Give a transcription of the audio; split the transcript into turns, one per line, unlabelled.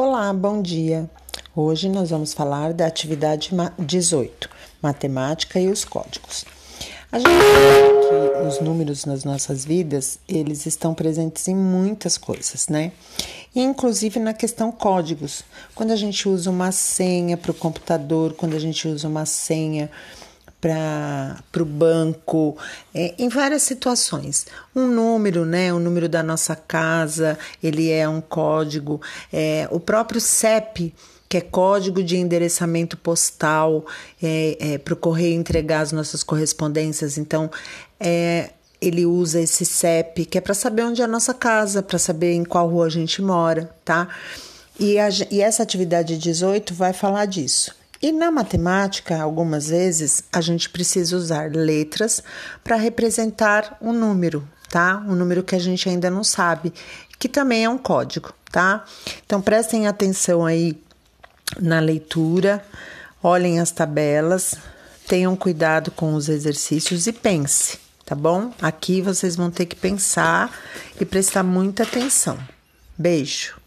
Olá, bom dia. Hoje nós vamos falar da atividade 18, matemática e os códigos. A gente sabe que os números nas nossas vidas, eles estão presentes em muitas coisas, né? Inclusive na questão códigos. Quando a gente usa uma senha para o computador, quando a gente usa uma senha para o banco, é, em várias situações. Um número, né? O número da nossa casa, ele é um código. É, o próprio CEP, que é código de endereçamento postal, é, é para o correio entregar as nossas correspondências. Então, é, ele usa esse CEP, que é para saber onde é a nossa casa, para saber em qual rua a gente mora, tá? E, a, e essa atividade 18 vai falar disso. E na matemática, algumas vezes, a gente precisa usar letras para representar um número, tá? Um número que a gente ainda não sabe, que também é um código, tá? Então prestem atenção aí na leitura, olhem as tabelas, tenham cuidado com os exercícios e pense, tá bom? Aqui vocês vão ter que pensar e prestar muita atenção. Beijo!